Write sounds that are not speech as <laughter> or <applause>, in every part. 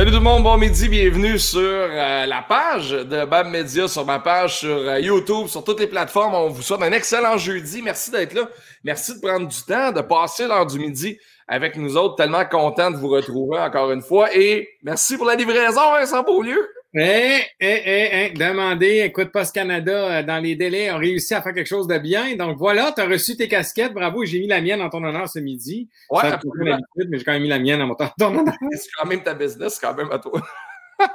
Salut tout le monde, bon midi, bienvenue sur euh, la page de Bab Media, sur ma page sur euh, YouTube, sur toutes les plateformes. On vous souhaite un excellent jeudi. Merci d'être là. Merci de prendre du temps, de passer l'heure du midi avec nous autres. Tellement content de vous retrouver encore une fois. Et merci pour la livraison, Vincent Beaulieu. Eh, eh, eh, eh, demandez, écoute, Post Canada, euh, dans les délais, ont réussi à faire quelque chose de bien. Donc voilà, tu as reçu tes casquettes. Bravo, j'ai mis la mienne en ton honneur ce midi. Ouais, Ça, l'habitude, mais j'ai quand même mis la mienne en ton honneur. <laughs> C'est quand même ta business, c'est quand même à toi. <laughs>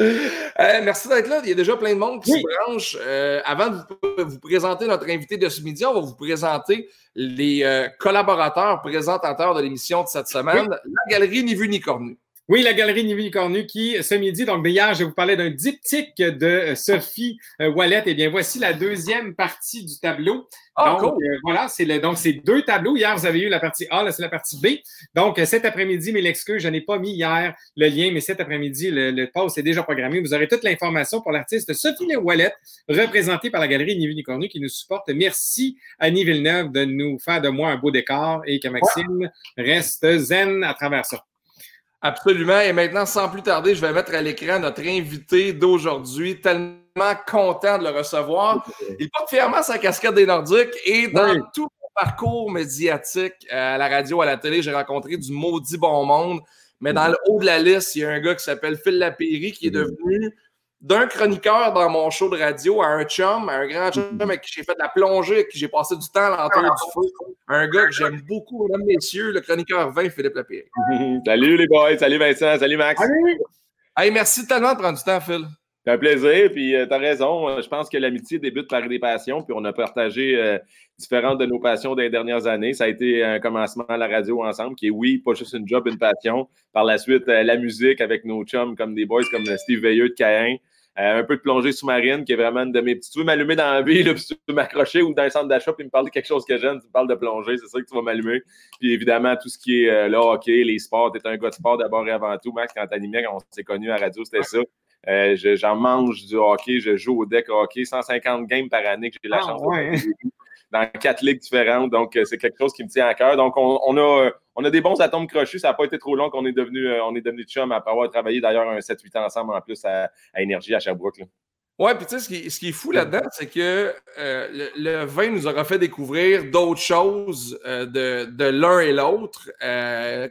Euh, merci d'être là. Il y a déjà plein de monde qui Oui. se branche. Euh, avant de vous, vous présenter notre invité de ce midi, on va vous présenter les euh, collaborateurs, présentateurs de l'émission de cette semaine, la Galerie Ni Vu Ni Cornu. Oui, la galerie Nivi Cornu qui, ce midi, donc hier, je vous parlais d'un diptyque de euh, Sophie euh, Wallet. Eh bien, voici la deuxième partie du tableau. Ah, donc, cool. euh, voilà, c'est le, donc c'est deux tableaux. Hier, vous avez eu la partie A, là, c'est la partie B. Donc, cet après-midi, mais l'excuse, je n'ai pas mis hier le lien, mais cet après-midi, le, le post est déjà programmé. Vous aurez toute l'information pour l'artiste Sophie Wallet, représentée par la galerie Nivi Cornu qui nous supporte. Merci à Annie Villeneuve de nous faire de moi un beau décor et que Maxime reste zen à travers ça. Absolument. Et maintenant, sans plus tarder, je vais mettre à l'écran notre invité d'aujourd'hui. Tellement content de le recevoir. Il porte fièrement sa casquette des Nordiques et dans Oui. tout mon parcours médiatique euh, à la radio, à la télé, j'ai rencontré du maudit bon monde. Mais dans le haut de la liste, il y a un gars qui s'appelle Phil Lapéry qui est devenu d'un chroniqueur dans mon show de radio à un chum, à un grand chum avec qui j'ai fait de la plongée, avec qui j'ai passé du temps à l'entour du feu. Un gars que j'aime beaucoup, mesdames, messieurs, le chroniqueur 20, Philippe Lapéry. salut les boys, salut Vincent, salut Max. Hey, merci tellement de prendre du temps, Phil. C'est un plaisir, puis euh, t'as raison. euh, Je pense que l'amitié débute par des passions, puis on a partagé euh, différentes de nos passions des dernières années. Ça a été un commencement à la radio ensemble, qui est oui, pas juste une job, une passion. Par la suite, euh, la musique avec nos chums comme des boys comme Steve Veilleux de Caen. Euh, un peu de plongée sous-marine, qui est vraiment une de mes petites. Tu veux m'allumer dans la vie, là, puis tu veux m'accrocher ou dans un centre d'achat, puis me parler de quelque chose que j'aime, tu me parles de plongée, c'est ça que tu vas m'allumer. Puis évidemment, tout ce qui est euh, là, hockey, les sports, t'es un gars de sport d'abord et avant tout. Max, quand t'animais, quand on s'est connus à la radio, c'était ça. Euh, je- J'en mange du hockey, je joue au deck hockey, 150 games par année que j'ai la Ah, chance ouais. de dans quatre ligues différentes. Donc, euh, c'est quelque chose qui me tient à cœur. Donc, on, on a, euh, on a des bons atomes crochus. Ça n'a pas été trop long qu'on est devenu, euh, on est devenu chum après avoir travaillé d'ailleurs un 7-8 ans ensemble en plus à, Énergie à Sherbrooke. là. Ouais, puis tu sais, ce qui, ce qui est fou là-dedans, c'est que le, vin nous aura fait découvrir d'autres choses de, de l'un et l'autre.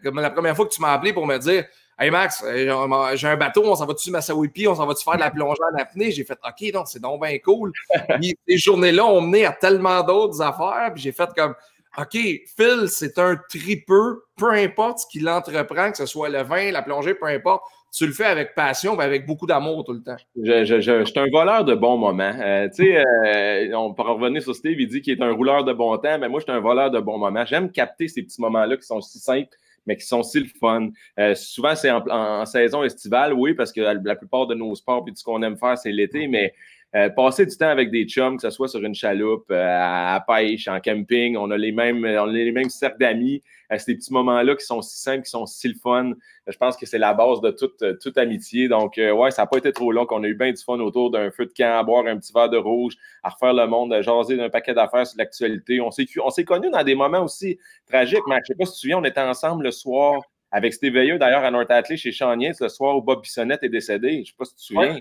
Comme la première fois que tu m'as appelé pour me dire Hey Max, euh, j'ai un bateau, on s'en va-tu sur Massawipi, on s'en va-tu faire de la plongée en apnée? J'ai fait OK, non, c'est donc bien cool. <laughs> Puis ces journées-là ont mené à tellement d'autres affaires, puis j'ai fait comme OK, Phil, c'est un tripeux, peu importe ce qu'il entreprend, que ce soit le vin, la plongée, peu importe, tu le fais avec passion, mais avec beaucoup d'amour tout le temps. Je, je, je, je suis un voleur de bons moments. Euh, tu sais, euh, on peut revenir sur Steve, il dit qu'il est un rouleur de bon temps, mais moi, je suis un voleur de bons moments. J'aime capter ces petits moments-là qui sont si simples, mais qui sont si le fun. Euh, souvent, c'est en, en- en saison estivale, oui, parce que la, la plupart de nos sports et tout ce qu'on aime faire, c'est l'été, mais euh, passer du temps avec des chums, que ce soit sur une chaloupe, euh, à, à pêche, en camping, on a les mêmes, on a les mêmes cercles d'amis. Euh, ces petits moments-là qui sont si simples, qui sont si le fun. Je pense que c'est la base de toute, euh, toute amitié. Donc, ouais, ça n'a pas été trop long qu'on a eu bien du fun autour d'un feu de camp, à boire un petit verre de rouge, à refaire le monde, à jaser d'un paquet d'affaires sur l'actualité. On s'est, on s'est connus dans des moments aussi tragiques. Mais je ne sais pas si tu te souviens, on était ensemble le soir avec Steve Veilleux, d'ailleurs, à North Athlée, chez Chaniens, le soir où Bob Bissonnette est décédé. Je ne sais pas si tu te souviens.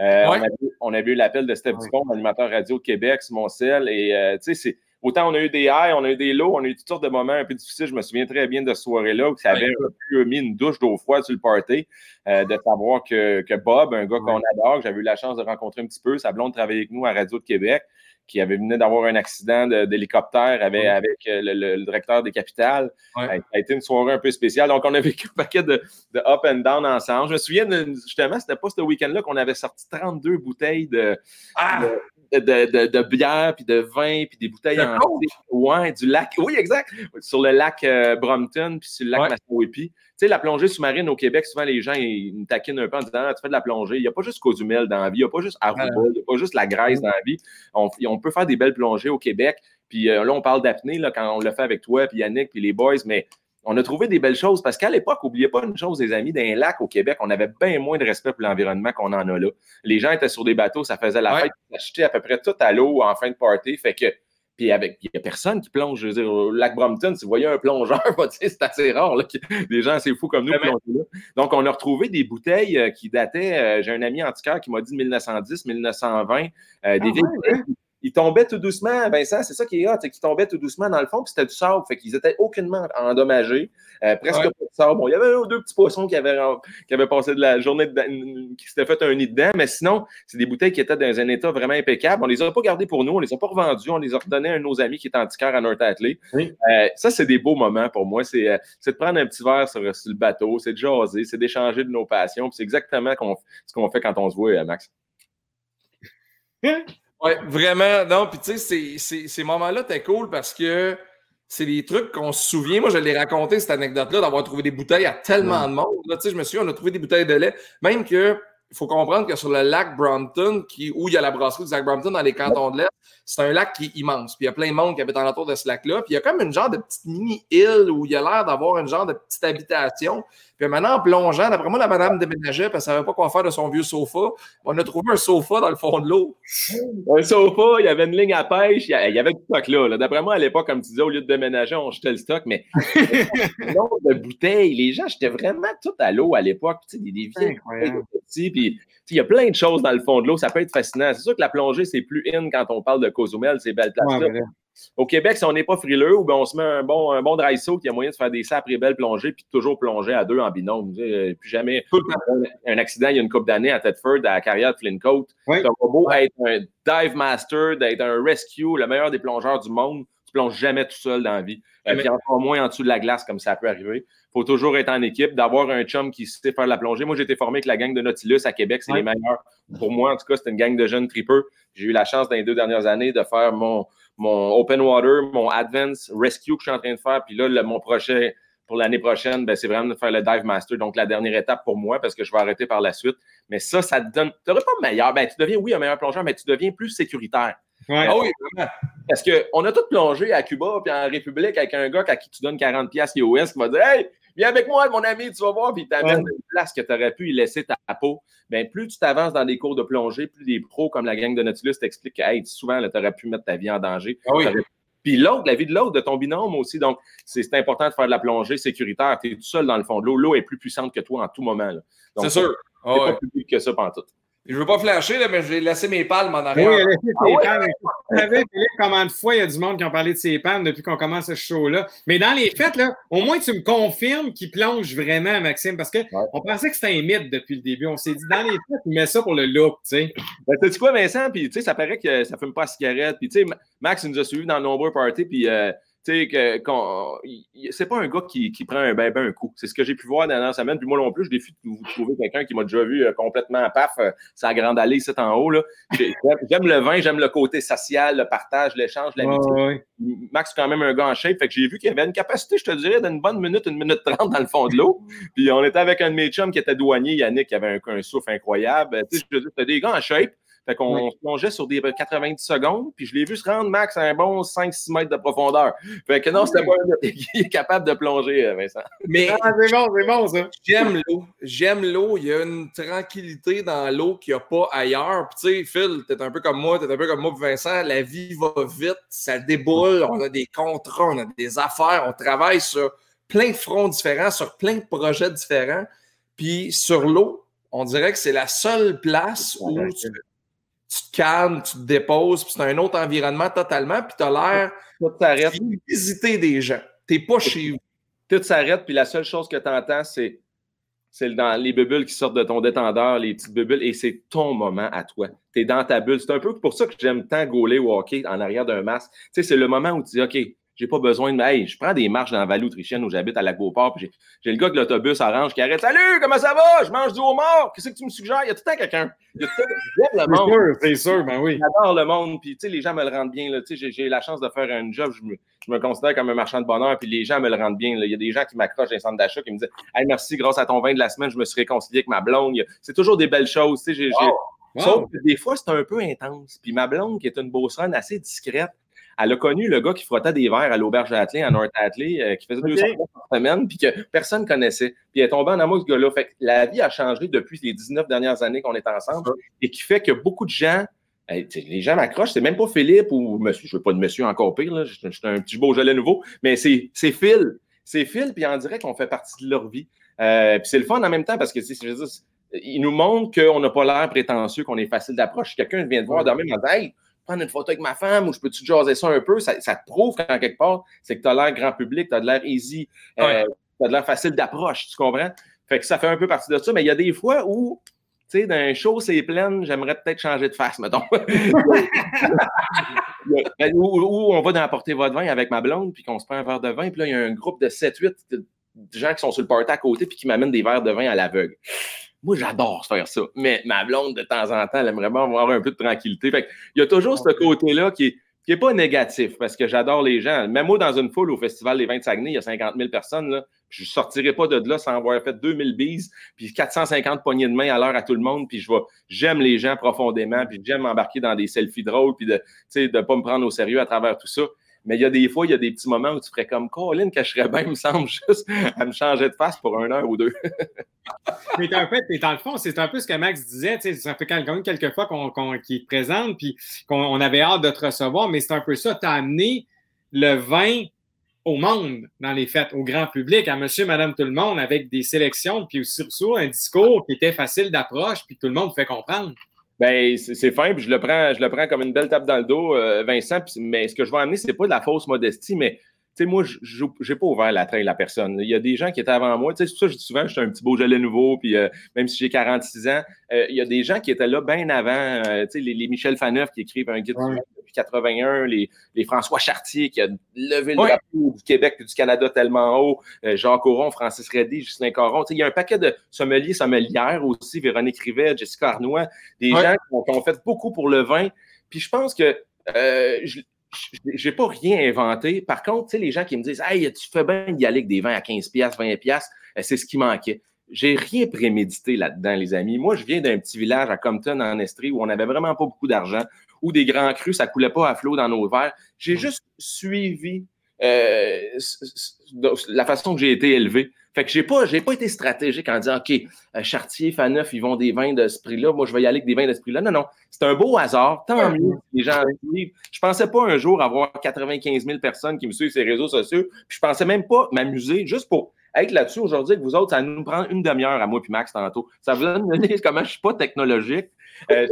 Euh, Ouais. on, avait eu l'appel de Steph Ouais. Dupont, animateur radio de Québec, sur mon sel. Et euh, tu sais, c'est autant on a eu des highs, on a eu des lows, on a eu toutes sortes de moments un peu difficiles. Je me souviens très bien de ce soirée-là où ça avait un peu mis une douche d'eau froide sur le party, euh, de savoir que, que Bob, un gars qu'on adore, que j'avais eu la chance de rencontrer un petit peu, sa blonde travaillait avec nous à Radio de Québec, qui avait venu d'avoir un accident de- d'hélicoptère avec, Ouais. avec euh, le, le- le directeur des capitales. Ouais. Ça a été une soirée un peu spéciale. Donc, on a <laughs> vécu un paquet de, de up and down ensemble. Je me souviens, de- justement, c'était pas ce week-end-là qu'on avait sorti 32 bouteilles de, Ah! de, de, de- de bière, puis de vin, puis des bouteilles en? Ouais, du lac. Oui, exact. Sur le lac euh, Brompton, puis sur le lac Ouais. Massawippi. Tu sais, la plongée sous-marine au Québec, souvent les gens ils me taquinent un peu en disant Ah, Tu fais de la plongée. Il n'y a pas juste Cozumel dans la vie, il n'y a pas juste Aruba, il n'y a pas juste la Grèce dans la vie. On, on peut faire des belles plongées au Québec. Puis euh, là, on parle d'apnée là, quand on le fait avec toi, puis Yannick, puis les boys, mais on a trouvé des belles choses parce qu'à l'époque, n'oubliez pas une chose, les amis, d'un lac au Québec, on avait bien moins de respect pour l'environnement qu'on en a là. Les gens étaient sur des bateaux, ça faisait la Ouais. fête, ils achetaient à peu près tout à l'eau en fin de party. Fait que Puis avec, il n'y a personne qui plonge. Je veux dire, au lac Brompton, si vous voyez un plongeur, <laughs> c'est assez rare. Là, des gens assez fous comme nous plongent là. Donc, on a retrouvé des bouteilles euh, qui dataient. Euh, j'ai un ami antiquaire qui m'a dit 1910, 1920, euh, des ah, ils tombaient tout doucement, Vincent, c'est ça qui est hot, c'est qu'ils tombaient tout doucement dans le fond, puis c'était du sable, fait qu'ils étaient aucunement endommagés, euh, presque pas de sable. Bon, il y avait deux petits poissons qui avaient, qui avaient passé de la journée, qui s'étaient fait un nid dedans, mais sinon, c'est des bouteilles qui étaient dans un état vraiment impeccable. On les a pas gardées pour nous, on les a pas revendues, on les a redonnées à nos amis qui étaient antiquaires à North Athlée. Euh, ça, c'est des beaux moments pour moi, euh, c'est de prendre un petit verre sur, le bateau, c'est de jaser, c'est d'échanger de nos passions, c'est exactement ce qu'on fait quand on se voit, Max. <laughs> Oui, vraiment. Non, puis tu sais, ces moments-là, t'es cool parce que c'est des trucs qu'on se souvient. Moi, je l'ai raconté, cette anecdote-là, d'avoir trouvé des bouteilles à tellement de monde. Là, je me souviens, on a trouvé des bouteilles de lait. Même que, il faut comprendre que sur le lac Brompton, qui, où il y a la brasserie du lac Brompton dans les cantons de l'Est, c'est un lac qui est immense. Puis il y a plein de monde qui habite l'entour de ce lac-là. Puis il y a comme une genre de petite mini-île où il y a l'air d'avoir une genre de petite habitation. Puis maintenant, en plongeant, d'après moi, la madame déménageait parce qu'elle ne savait pas quoi faire de son vieux sofa. On a trouvé un sofa dans le fond de l'eau. Un sofa, il y avait une ligne à pêche, il y avait du stock là. D'après moi, à l'époque, comme tu disais, au lieu de déménager, on jetait le stock, mais <laughs> nombre de bouteilles, les gens jetaient vraiment tout à l'eau à l'époque. Tu sais, des, des petits, puis il y a plein de choses dans le fond de l'eau. Ça peut être fascinant. C'est sûr que la plongée, c'est plus in quand on parle de Cozumel, ces belles places-là. Au Québec, si on n'est pas frileux, ou bien on se met un bon, un bon dry saut, il y a moyen de faire des sapes et belles plongées, puis toujours plonger à deux en binôme. Puis jamais un accident il y a une couple d'années à Tedford, à la carrière de Flintcoat. Oui. Beau être un dive master, d'être un rescue, le meilleur des plongeurs du monde. Tu plonges jamais tout seul dans la vie. Euh, puis encore moins en dessous de la glace, comme ça peut arriver. Il faut toujours être en équipe, d'avoir un chum qui sait faire la plongée. Moi, j'ai été formé avec la gang de Nautilus à Québec, c'est les meilleurs. Pour moi, en tout cas, c'est une gang de jeunes tripeurs. J'ai eu la chance dans les deux dernières années de faire mon, mon Open Water, mon Advance Rescue que je suis en train de faire. Puis là, mon prochain, pour l'année prochaine, ben, c'est vraiment de faire le Dive Master. Donc, la dernière étape pour moi, parce que je vais arrêter par la suite. Mais ça, ça te donne. Tu n'aurais pas meilleur. Ben, tu deviens, oui, un meilleur plongeur, mais tu deviens plus sécuritaire. Ah oui, vraiment. Parce qu'on a tous plongé à Cuba puis en République avec un gars à qui tu donnes 40$ US qui va dire Hey, viens avec moi, mon ami, tu vas voir, puis tu t'amènes une place que tu aurais pu y laisser ta peau. Bien, plus tu t'avances dans des cours de plongée, plus des pros comme la gang de Nautilus t'expliquent que hey, souvent, tu aurais pu mettre ta vie en danger. Ah oui. Puis l'autre, la vie de l'autre, de ton binôme aussi. Donc, c'est important de faire de la plongée sécuritaire. Tu es tout seul dans le fond de l'eau. L'eau est plus puissante que toi en tout moment. C'est sûr. C'est pas plus que ça pendant tout. Je ne veux pas flasher, là, mais j'ai laissé mes palmes en arrière. Oui, il a laissé ses ah, palmes. Vous savez, combien de fois il y a du monde qui ont parlé de ses palmes depuis qu'on commence ce show-là. Mais dans les faits, là, au moins tu me confirmes qu'il plonge vraiment, Maxime, parce qu'on pensait que c'était un mythe depuis le début. On s'est dit, dans les faits, il met ça pour le look, tu sais. Ben, tu quoi, Vincent? Puis, tu sais, ça paraît que ça fume pas la cigarette. Puis, tu sais, Max, il nous a suivis dans de nombreux parties, puis... Euh, tu sais, c'est pas un gars qui, qui prend un ben, ben un coup. C'est ce que j'ai pu voir dans la semaine. Puis moi non plus, je défie de vous trouver quelqu'un qui m'a déjà vu euh, complètement paf, euh, sa grande allée, c'est en haut. Là. J'aime le vin, j'aime le côté social, le partage, l'échange, l'amitié. Max, c'est quand même un gars en shape. Fait que j'ai vu qu'il avait une capacité, je te dirais, d'une bonne minute, une minute trente dans le fond de l'eau. Puis on était avec un de mes chums qui était douanier, Yannick, qui avait un, souffle incroyable. Tu sais, je te dis, des gars en shape fait qu'on se plongeait sur des 90 secondes, puis je l'ai vu se rendre max à un bon 5-6 mètres de profondeur. Fait que non, c'était pas un qui est capable de plonger, euh, Vincent. Mais ah, c'est bon, c'est bon, ça. J'aime l'eau. J'aime l'eau. Il y a une tranquillité dans l'eau qu'il n'y a pas ailleurs. Puis tu sais, Phil, t'es un peu comme moi, t'es un peu comme moi, Vincent. La vie va vite, ça déboule, on a des contrats, on a des affaires, on travaille sur plein de fronts différents, sur plein de projets différents. Puis sur l'eau, on dirait que c'est la seule place où tu tu te calmes, tu te déposes, puis c'est un autre environnement totalement, puis tu as l'air de visiter des gens. Tu n'es pas chez vous. Tout s'arrête, puis la seule chose que tu entends, c'est c'est dans les bulles qui sortent de ton détendeur, les petites bulles, et c'est ton moment à toi. Tu es dans ta bulle. C'est un peu pour ça que j'aime tant gauler ou hockey en arrière d'un masque. Tu sais, c'est le moment où tu dis, OK, j'ai pas besoin de. Hey, je prends des marches dans la vallée autrichienne où j'habite à la Beauport, puis j'ai le gars de l'autobus orange qui arrête. Salut, comment ça va? Je mange du homard. Qu'est-ce que tu me suggères? Il y a tout le temps quelqu'un. Il y a tout le le monde. C'est sûr, ben oui. J'adore le monde, puis tu sais, les gens me le rendent bien. J'ai la chance de faire un job, je me, je me, considère comme un marchand de bonheur, puis les gens me le rendent bien. Il y a des gens qui m'accrochent dans les centres d'achat qui me disent Hey, merci, grâce à ton vin de la semaine, je me suis réconcilié avec ma blonde. C'est toujours des belles choses. Tu sais, Sauf que des fois, c'est un peu intense. Puis ma blonde, qui est une bosseronne assez discrète, elle a connu le gars qui frottait des verres à l'auberge Athlée, à North Athlée, euh, qui faisait 200 par semaine, puis que personne ne connaissait. Puis elle est tombée en amour ce gars-là. Fait que la vie a changé depuis les 19 dernières années qu'on est ensemble et qui fait que beaucoup de gens les gens m'accrochent, c'est même pas Philippe ou monsieur, je veux pas de monsieur encore pire, là, je, suis un petit Beaujolais nouveau, mais c'est Phil. C'est Phil, puis on dirait qu'on fait partie de leur vie. Euh, puis c'est le fun en même temps parce que je veux dire, il nous montre qu'on n'a pas l'air prétentieux, qu'on est facile d'approche. Quelqu'un vient te voir demain et me dit Hey, prendre une photo avec ma femme ou je peux-tu jaser ça un peu? Ça, te prouve qu'en quelque part, c'est que tu as l'air grand public, tu as de l'air easy, euh, tu as de l'air facile d'approche, tu comprends? Fait que ça fait un peu partie de ça, mais il y a des fois où tu sais, d'un show, c'est plein, j'aimerais peut-être changer de face, mettons. <laughs> où, on va dans apporter votre vin avec ma blonde, puis qu'on se prend un verre de vin, puis là, il y a un groupe de 7-8 gens qui sont sur le party à côté, puis qui m'amènent des verres de vin à l'aveugle. Moi, j'adore faire ça. Mais ma blonde, de temps en temps, elle aimerait bien avoir un peu de tranquillité. Fait il y a toujours ce côté-là qui est qui n'est pas négatif parce que j'adore les gens. Même moi, dans une foule au Festival des Vins de Saguenay, il y a 50 000 personnes. Là, je ne sortirai pas de là sans avoir fait 2000 bises, puis 450 poignées de main à l'heure à tout le monde. Puis je vais, j'aime les gens profondément, puis j'aime m'embarquer dans des selfies drôles, puis de ne pas me prendre au sérieux à travers tout ça. Mais il y a des fois, il y a des petits moments où tu ferais comme Colin, que je bien, il me semble, juste à me changer de face pour un heure ou deux. <laughs> mais en fait, dans le fond, c'est un peu ce que Max disait. Ça fait quand même quelques fois qu'on qu'il te présente, puis qu'on avait hâte de te recevoir, mais c'est un peu ça. Tu as amené le vin au monde dans les fêtes, au grand public, à monsieur, madame, tout le monde, avec des sélections, puis surtout un discours qui était facile d'approche, puis tout le monde fait comprendre. Ben, c'est fin, puis je le prends, je le prends comme une belle tape dans le dos, euh, Vincent. mais ce que je vais amener, c'est pas de la fausse modestie, mais sais, moi, je n'ai pas ouvert la train à la personne. Il y a des gens qui étaient avant moi. Tu sais, c'est pour ça que je dis souvent, je suis un petit beau gelé nouveau, puis euh, même si j'ai 46 ans, euh, il y a des gens qui étaient là bien avant. tu sais, les, Michel Faneuf qui écrivent un guide depuis 81, les, les, François Chartier qui a levé le drapeau du Québec et du Canada tellement haut, Jacques Auron, Francis Reddy, Justin Coron. Tu sais, il y a un paquet de sommeliers, sommelières aussi, Véronique Rivet, Jessica Arnois, des gens qui ont, fait beaucoup pour le vin. Puis je pense que je, j'ai pas rien inventé. Par contre, tu sais, les gens qui me disent Hey, tu fais bien d'y aller avec des vins à 15$, 20$, euh, c'est ce qui manquait. J'ai rien prémédité là-dedans, les amis. Moi, je viens d'un petit village à Compton, en Estrie, où on n'avait vraiment pas beaucoup d'argent, où des grands crus, ça coulait pas à flot dans nos verres. J'ai juste suivi euh, la façon que j'ai été élevé. Fait que j'ai pas, j'ai pas été stratégique en disant, OK, euh, Chartier, Faneuf, ils vont des vins de ce prix-là. Moi, je vais y aller avec des vins de ce prix-là. Non, non. C'est un beau hasard. Tant mieux les gens suivent. Je pensais pas un jour avoir 95 000 personnes qui me suivent sur les réseaux sociaux. Puis je pensais même pas m'amuser juste pour être là-dessus aujourd'hui avec vous autres. Ça nous prend une demi-heure à moi puis Max tantôt. Ça vous donne une idée comment je suis pas technologique. Euh,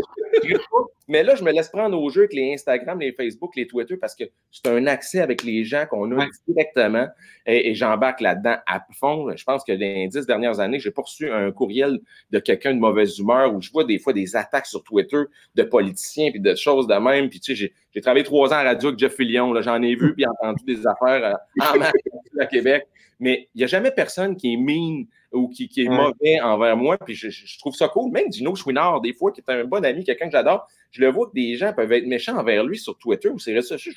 mais là, je me laisse prendre au jeu avec les Instagram, les Facebook, les Twitter parce que c'est un accès avec les gens qu'on a directement et, j'embarque là-dedans à fond. Je pense que dans les dix dernières années, j'ai reçu un courriel de quelqu'un de mauvaise humeur où je vois des fois des attaques sur Twitter de politiciens puis de choses de même. Puis tu sais, j'ai travaillé trois ans à radio avec Jeff Fillion. J'en ai vu puis entendu des affaires euh, en <laughs> à Québec. Mais il n'y a jamais personne qui est mine ou qui, est mauvais envers moi. Puis je, trouve ça cool. Même Dino Chouinard, des fois, qui est un bon ami, quelqu'un que j'adore, je le vois que des gens peuvent être méchants envers lui sur Twitter ou sur les réseaux sociaux.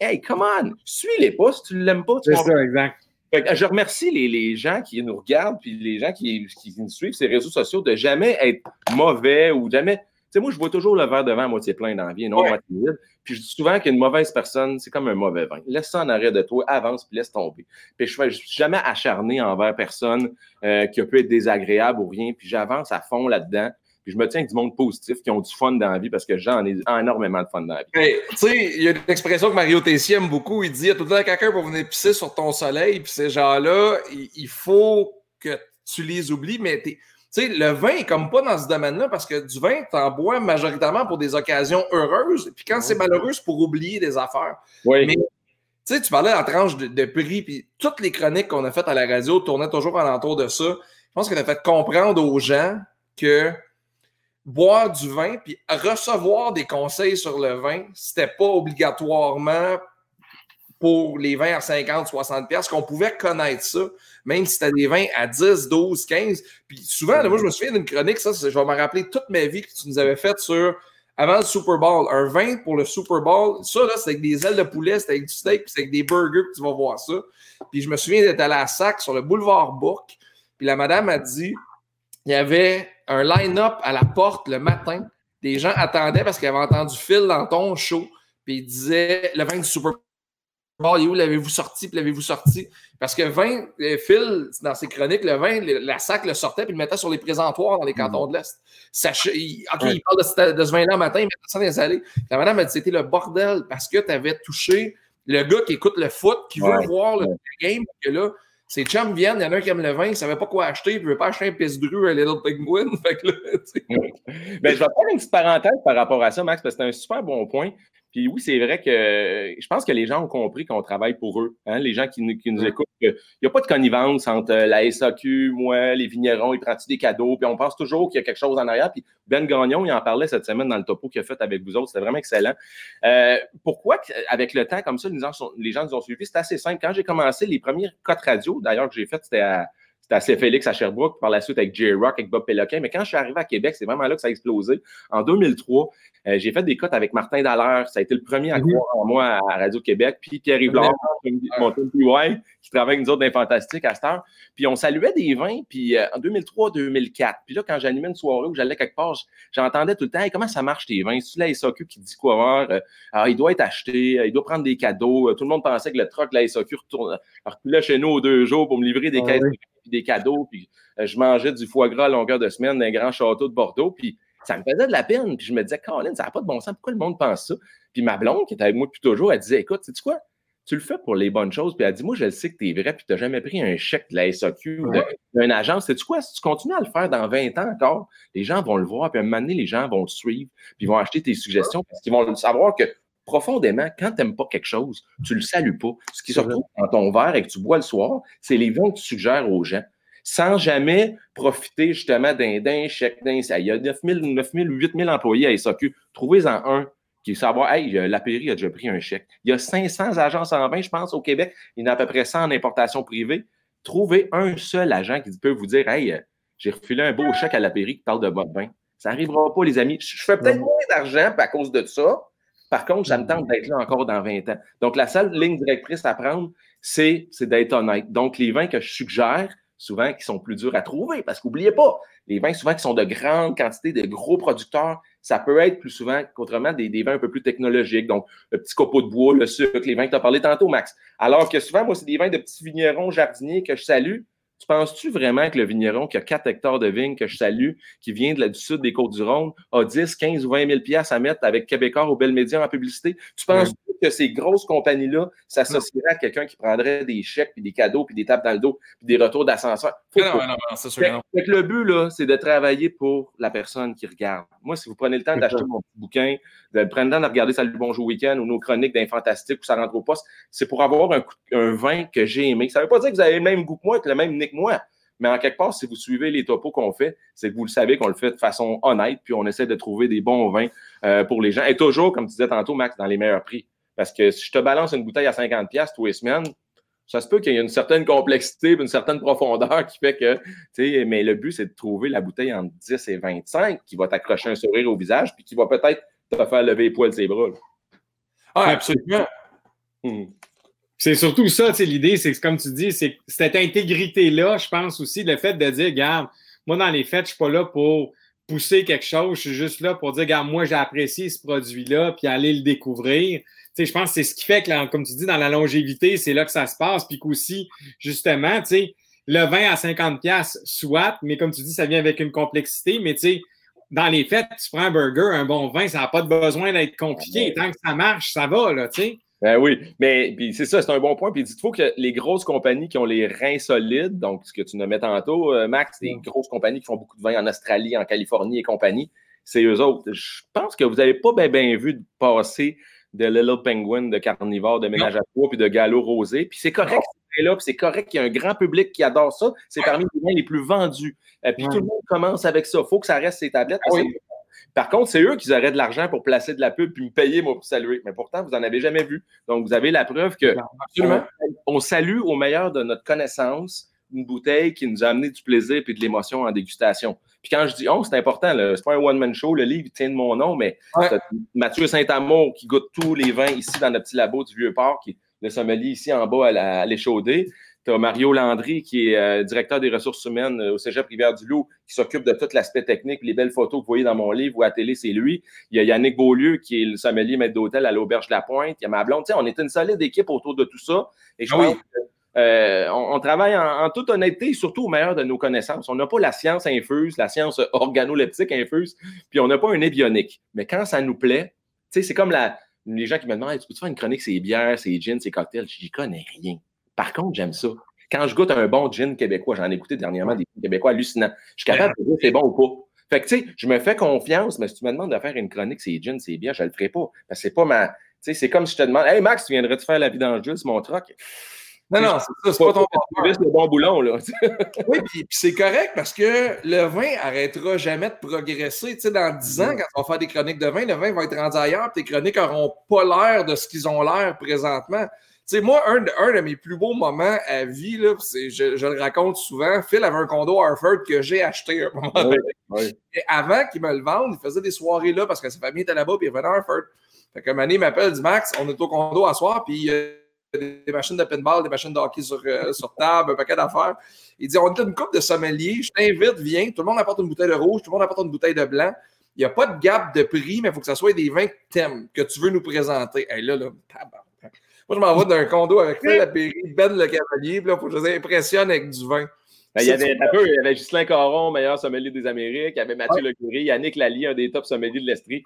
Hey, come on, suis-les pas si tu ne l'aimes pas. C'est ça, exact. je remercie les, gens qui nous regardent puis les gens qui, qui nous suivent sur les réseaux sociaux de jamais être mauvais ou jamais sais, moi, je vois toujours le verre devant à moitié plein dans la vie, non à moitié vide. Puis je dis souvent qu'une mauvaise personne, c'est comme un mauvais vin. Laisse ça en arrêt de toi, avance, puis laisse tomber. Puis je ne suis jamais acharné envers personne euh, qui peut être désagréable ou rien. Puis j'avance à fond là-dedans. Puis je me tiens avec du monde positif qui ont du fun dans la vie parce que j'en ai énormément de fun dans la vie. tu sais, il y a une expression que Mario Tessier aime beaucoup. Il dit il y a tout le temps quelqu'un pour venir pisser sur ton soleil. Puis ces gens-là, il faut que tu les oublies, mais tu tu sais, le vin est comme pas dans ce domaine-là parce que du vin, tu en bois majoritairement pour des occasions heureuses. Puis quand c'est malheureux, c'est pour oublier des affaires. Oui. Mais tu sais, tu parlais de la tranche de, prix, puis toutes les chroniques qu'on a faites à la radio tournaient toujours alentour de ça. Je pense qu'on a fait comprendre aux gens que boire du vin puis recevoir des conseils sur le vin, c'était pas obligatoirement pour les vins à 50, 60 pièces qu'on pouvait connaître ça, même si c'était des vins à 10, 12, 15. Puis souvent, moi, je me souviens d'une chronique, ça, je vais me rappeler toute ma vie que tu nous avais faite sur avant le Super Bowl. Un vin pour le Super Bowl, ça, là, c'est avec des ailes de poulet, c'est avec du steak, puis c'est avec des burgers que tu vas voir ça. Puis je me souviens d'être allé à Sac sur le boulevard Bourque, puis la madame a dit il y avait un line-up à la porte le matin. Des gens attendaient parce qu'ils avaient entendu Phil dans ton show, puis il disait le vin du Super Bowl Où? L'avez-vous sorti, puis l'avez-vous sorti? Parce que vin, Phil, dans ses chroniques, le vin, la sac le sortait puis le mettait sur les présentoirs dans les cantons de l'Est. OK, il parle de, ce vin-là matin, il mettait ça dans les allées. La madame a dit c'était le bordel parce que tu avais touché le gars qui écoute le foot, qui veut voir le game, que là, ses chums viennent, il y en a un qui aime le vin, il ne savait pas quoi acheter, il ne veut pas acheter un pisse à Little Penguin. <laughs> Fait que là, ben, je vais faire une petite parenthèse par rapport à ça, Max, parce que c'est un super bon point. Puis oui, c'est vrai que je pense que les gens ont compris qu'on travaille pour eux. Hein, les gens qui, nous écoutent, il n'y a pas de connivence entre la SAQ, moi, les vignerons, ils prennent des cadeaux, puis on pense toujours qu'il y a quelque chose en arrière. Puis Ben Gagnon, il en parlait cette semaine dans le topo qu'il a fait avec vous autres. C'était vraiment excellent. Euh, pourquoi, avec le temps, comme ça, les gens, les gens nous ont suivis? C'est assez simple. Quand j'ai commencé, les premières cotes radio, d'ailleurs, que j'ai faites, c'était à c'était assez Félix à Sherbrooke, par la suite avec J-Rock, avec Bob Péloquin. Mais quand je suis arrivé à Québec, c'est vraiment là que ça a explosé. En 2003, euh, j'ai fait des cotes avec Martin Dallaire. Ça a été le premier à mhm. croire en moi à Radio-Québec. Puis Pierre Yvelard, mon PY, qui travaille avec nous autres dans Fantastique à cette heure. Puis on saluait des vins. Puis euh, en 2003-2004. Puis là, quand j'animais une soirée où j'allais quelque part, j'entendais tout le temps comment ça marche tes vins? C'est la SAQ qui dit quoi euh, alors, il doit être acheté, il doit prendre des cadeaux. Tout le monde pensait que le truck de la SAQ retourne, reculait chez nous aux deux jours pour me livrer des ah caisses des cadeaux, puis euh, je mangeais du foie gras à longueur de semaine dans un grand château de Bordeaux, puis ça me faisait de la peine. Puis je me disais, Colin, ça n'a pas de bon sens, pourquoi le monde pense ça? Puis ma blonde, qui était avec moi depuis toujours, elle disait, écoute, sais-tu quoi? Tu le fais pour les bonnes choses. Puis elle dit, moi, je sais que tu es vrai, puis tu n'as jamais pris un chèque de la SAQ ou d'une agence. Sais-tu quoi? Si tu continues à le faire dans 20 ans encore, les gens vont le voir, puis à un moment donné, les gens vont te suivre, puis ils vont acheter tes suggestions parce qu'ils vont savoir que profondément, quand tu n'aimes pas quelque chose, tu ne le salues pas. Ce qui se retrouve dans ton verre et que tu bois le soir, c'est les vins que tu suggères aux gens sans jamais profiter justement d'un chèque d'un. Il y a 9 000, 9 000 8 000 employés à SAQ. Trouvez-en un qui savoir, hey, l'Apéry a déjà pris un chèque. Il y a 500 agences en vin, je pense, au Québec. Il y en a à peu près 100 en importation privée. Trouvez un seul agent qui peut vous dire, hey, j'ai refilé un beau chèque à l'Apéry qui parle de votre vin. Ça n'arrivera pas, les amis. Je fais peut-être moins d'argent à cause de ça. Par contre, ça me tente d'être là encore dans 20 ans. Donc, la seule ligne directrice à prendre, c'est d'être honnête. Donc, les vins que je suggère, souvent qui sont plus durs à trouver. Parce qu'oubliez pas, les vins souvent qui sont de grandes quantités, de gros producteurs, ça peut être plus souvent qu'autrement des, des, vins un peu plus technologiques. Donc, le petit copeau de bois, le sucre, les vins que tu as parlé tantôt, Max. Alors que souvent, moi, c'est des vins de petits vignerons jardiniers que je salue. Tu penses-tu vraiment que le vigneron qui a 4 hectares de vignes que je salue, qui vient de la, du sud des Côtes-du-Rhône, a 10, 15 ou 20 000 piastres à mettre avec Québécois ou Belles Médias en publicité? Tu penses que ces grosses compagnies-là s'associeraient à quelqu'un qui prendrait des chèques, puis des cadeaux, puis des tapes dans le dos, puis des retours d'ascenseur? Non, non, non, c'est sûr. le but, là, c'est de travailler pour la personne qui regarde. Moi, si vous prenez le temps d'acheter mon petit bouquin, de prendre le temps de regarder Salut Bonjour Week-end ou nos chroniques d'Infantastique ou ça rentre au poste, c'est pour avoir un, un vin que j'ai aimé. Ça ne veut pas dire que vous avez le même goût que moi, que le même que moi. Mais en quelque part, si vous suivez les topos qu'on fait, c'est que vous le savez qu'on le fait de façon honnête, puis on essaie de trouver des bons vins euh, pour les gens. Et toujours, comme tu disais tantôt, Max, dans les meilleurs prix. Parce que si je te balance une bouteille à 50$ tous les semaines, ça se peut qu'il y ait une certaine complexité, une certaine profondeur qui fait que, tu sais, mais le but, c'est de trouver la bouteille entre 10 et 25 qui va t'accrocher un sourire au visage, puis qui va peut-être te faire lever les poils de ses bras. Ah, absolument. Hmm. C'est surtout ça, tu sais, l'idée, c'est que, comme tu dis, c'est cette intégrité-là, je pense aussi, le fait de dire, regarde, moi, dans les fêtes, je ne suis pas là pour pousser quelque chose, je suis juste là pour dire, regarde, moi, j'ai apprécié ce produit-là, puis aller le découvrir je pense que c'est ce qui fait que, comme tu dis, dans la longévité, c'est là que ça se passe. Puis qu'aussi, justement, tu sais, le vin à 50$, soit, mais comme tu dis, ça vient avec une complexité. Mais tu sais, dans les fêtes, tu prends un burger, un bon vin, ça n'a pas besoin d'être compliqué. Tant que ça marche, ça va, là, tu sais. Ben oui, mais c'est ça, c'est un bon point. Puis il faut que les grosses compagnies qui ont les reins solides, donc ce que tu nommais tantôt, euh, Max, des grosses compagnies qui font beaucoup de vin en Australie, en Californie et compagnie, c'est eux autres. Je pense que vous n'avez pas bien, vu passer de Little Penguin, de Carnivore, de Ménage à Trois, puis de Gallo Rosé. Puis c'est correct, c'est là, puis c'est correct qu'il y a un grand public qui adore ça. C'est parmi les vins les plus vendus. euh, puis tout le monde commence avec ça. Il faut que ça reste ses tablettes. Par contre, c'est eux qui auraient de l'argent pour placer de la pub puis me payer, moi, pour saluer. Mais pourtant, vous n'en avez jamais vu. Donc, vous avez la preuve que on, salue au meilleur de notre connaissance une bouteille qui nous a amené du plaisir et de l'émotion en dégustation. Puis quand je dis on, c'est important, c'est pas un one-man show, le livre tient de mon nom, mais Mathieu Saint-Amour qui goûte tous les vins ici dans notre petit labo du Vieux-Port, qui le sommelier ici en bas à l'échaudé. Tu as Mario Landry, qui est euh, directeur des ressources humaines au Cégep Rivière-du-Loup, qui s'occupe de tout l'aspect technique. Les belles photos que vous voyez dans mon livre ou à télé, c'est lui. Il y a Yannick Beaulieu, qui est le sommelier maître d'hôtel à l'Auberge de la Pointe. Il y a ma blonde. Tu sais, on est une solide équipe autour de tout ça. Et je Ah pense que, euh, on, on travaille en, en toute honnêteté, surtout au meilleur de nos connaissances. On n'a pas la science infuse, la science organoleptique infuse, puis on n'a pas un nez bionique. Mais quand ça nous plaît, tu sais, c'est comme la, les gens qui me demandent Hey, Tu peux-tu faire une chronique, c'est bières, c'est gin, c'est cocktails J'y connais rien. Par contre, j'aime ça. Quand je goûte un bon gin québécois, j'en ai goûté dernièrement des gins québécois hallucinants. Je suis capable de dire si c'est bon ou pas. Fait que, tu sais, je me fais confiance, mais si tu me demandes de faire une chronique, c'est gin, c'est bière, je le ferai pas. Parce que c'est pas ma. Tu sais, c'est comme si je te demande Hey Max, tu viendrais-tu faire la juste mon truck? Non, non, c'est ça, c'est pas ton vis le bon boulon, là. <laughs> Oui, puis, puis c'est correct parce que le vin arrêtera jamais de progresser. Tu sais, dans 10 ans, quand on va faire des chroniques de vin, le vin va être rendu ailleurs, puis tes chroniques n'auront pas l'air de ce qu'ils ont l'air présentement. Tu sais, moi, un de, un de mes plus beaux moments à vie, là, c'est- je, je le raconte souvent, Phil avait un condo à Harford que j'ai acheté à un moment donné. oui. Et avant qu'il me le vende, il faisait des soirées là parce que sa famille était là-bas, puis il revenait à Harford. Fait donné, il m'appelle, dit Max, on est au condo à soir, puis il y a des machines de pinball, des machines de hockey sur, euh, sur table, un paquet d'affaires. Il dit On est une couple de sommeliers, je t'invite, viens. Tout le monde apporte une bouteille de rouge, tout le monde apporte une bouteille de blanc. Il n'y a pas de gap de prix, mais il faut que ce soit des vins que t'aimes, que tu veux nous présenter. Et là, là, tabarnak. Moi, je m'en vais d'un condo avec Phil Lapéry, Ben le Cavalier, puis là, faut que je les impressionne avec du vin. Ben, il, y avait, un peu, il y avait Ghislain Caron, meilleur sommelier des Amériques. Il y avait Mathieu Lecurie, Yannick Lally, un des top sommeliers de l'Estrie.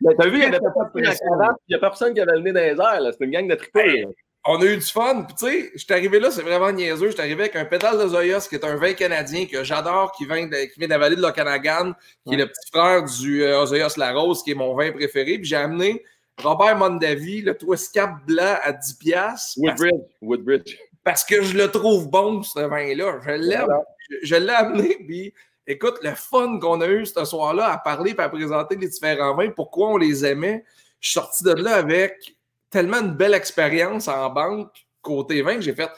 Mais T'as vu, il y avait pas de il n'y a personne qui avait le nez dans les airs. là. C'était une gang de tripés. là. on a eu du fun. Puis, tu sais, je suis arrivé là, c'est vraiment niaiseux. Je suis arrivé avec un pédale de Zoyas, qui est un vin canadien que j'adore, qui vient de, qui vient de la vallée de l'Okanagan, qui est le petit frère du euh, Ozoyas La Rose, qui est mon vin préféré. Puis, j'ai amené Robert Mondavi, le Twist Cap blanc à 10$ piastres, parce, Woodbridge. Woodbridge. parce que je le trouve bon, ce vin-là. Je l'aime. Voilà. Je, je l'ai amené. Puis, écoute, le fun qu'on a eu ce soir-là à parler et à présenter les différents vins, pourquoi on les aimait. Je suis sorti de là avec tellement une belle expérience en banque côté vin que j'ai fait.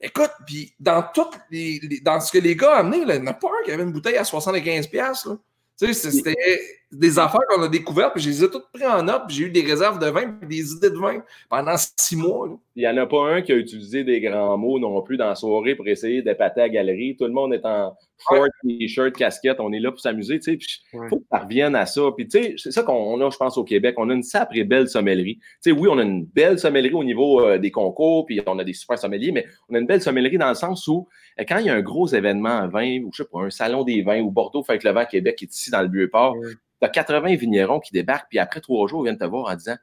Écoute, puis dans tout les, les- dans ce que les gars ont amené, là, il n'y en a pas un qui avait une bouteille à 75$. piastres, là. Tu sais, c'était des affaires qu'on a découvertes, puis je les ai toutes pris en note, puis j'ai eu des réserves de vin, puis des idées de vin pendant six mois. là. Il n'y en a pas un qui a utilisé des grands mots non plus dans la soirée pour essayer d'épater la galerie. Tout le monde est en short, t-shirt, casquette. On est là pour s'amuser. Tu sais, il Ouais. faut que ça revienne à ça. Puis, tu sais, c'est ça qu'on a, je pense, au Québec. On a une sacrée belle sommellerie. Tu sais, oui, on a une belle sommellerie au niveau euh, des concours, puis on a des super sommeliers, mais on a une belle sommellerie dans le sens où, euh, quand il y a un gros événement à vin, ou je sais pas, un salon des vins, ou Bordeaux fait avec le vin Québec qui est ici dans le Vieux-Port, Ouais. tu as 80 vignerons qui débarquent, puis après trois jours, ils viennent te voir en disant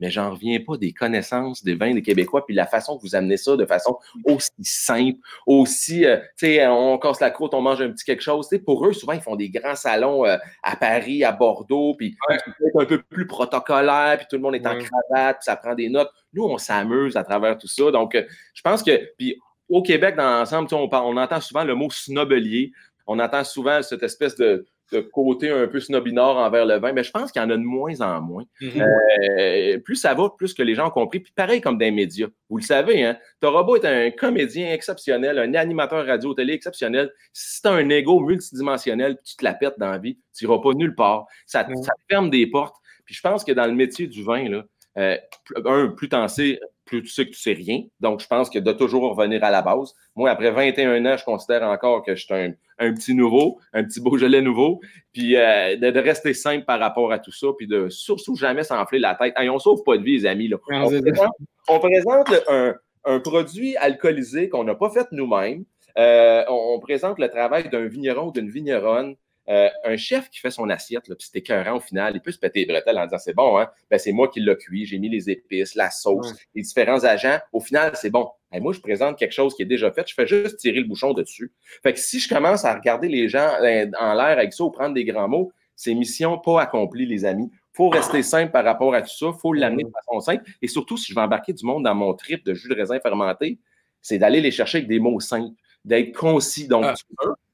mais j'en reviens pas des connaissances des vins des Québécois, puis la façon que vous amenez ça de façon aussi simple, aussi, euh, tu sais, on casse la croûte, on mange un petit quelque chose. Tu sais, pour eux, souvent, ils font des grands salons euh, à Paris, à Bordeaux, puis Ouais. c'est peut-être un peu plus protocolaire, puis tout le monde est en Ouais. cravate, puis ça prend des notes. Nous, on s'amuse à travers tout ça. Donc, euh, je pense que, puis au Québec, dans l'ensemble, on, on entend souvent le mot snobelier. On entend souvent cette espèce de, côté un peu snobinard envers le vin, mais je pense qu'il y en a de moins en moins. Mhm. Euh, plus ça va, plus que les gens ont compris. Puis pareil comme dans les médias. Vous le savez, hein? Torabo est un comédien exceptionnel, un animateur radio-télé exceptionnel. Si tu as un ego multidimensionnel, tu te la pètes dans la vie, tu n'iras pas nulle part. Ça, te ferme des portes. Puis je pense que dans le métier du vin, là, euh, un, plus t'en sais, plus tu sais que tu sais rien. Donc, je pense que de toujours revenir à la base. Moi, après 21 ans, je considère encore que je suis un, un petit nouveau, un petit Beaujolais nouveau. Puis euh, de, de rester simple par rapport à tout ça, puis de surtout jamais s'enfler la tête. Hey, on sauve pas de vie, les amis. Là. On, présente, on présente le- un, un produit alcoolisé qu'on n'a pas fait nous-mêmes. Euh, on, on présente le travail d'un vigneron ou d'une vigneronne. Euh, un chef qui fait son assiette, puis c'est écœurant au final, il peut se péter les bretelles en disant c'est bon, hein? ben, c'est moi qui l'ai cuit, j'ai mis les épices, la sauce, Ouais. les différents agents. Au final, c'est bon. Hey, moi, je présente quelque chose qui est déjà fait, je fais juste tirer le bouchon dessus. Fait que si je commence à regarder les gens euh, en l'air avec ça ou prendre des grands mots, c'est mission pas accomplie, les amis. faut rester simple par rapport à tout ça, faut l'amener de façon simple. Et surtout, si je vais embarquer du monde dans mon trip de jus de raisin fermenté, c'est d'aller les chercher avec des mots simples, d'être concis. Donc, Ah. tu,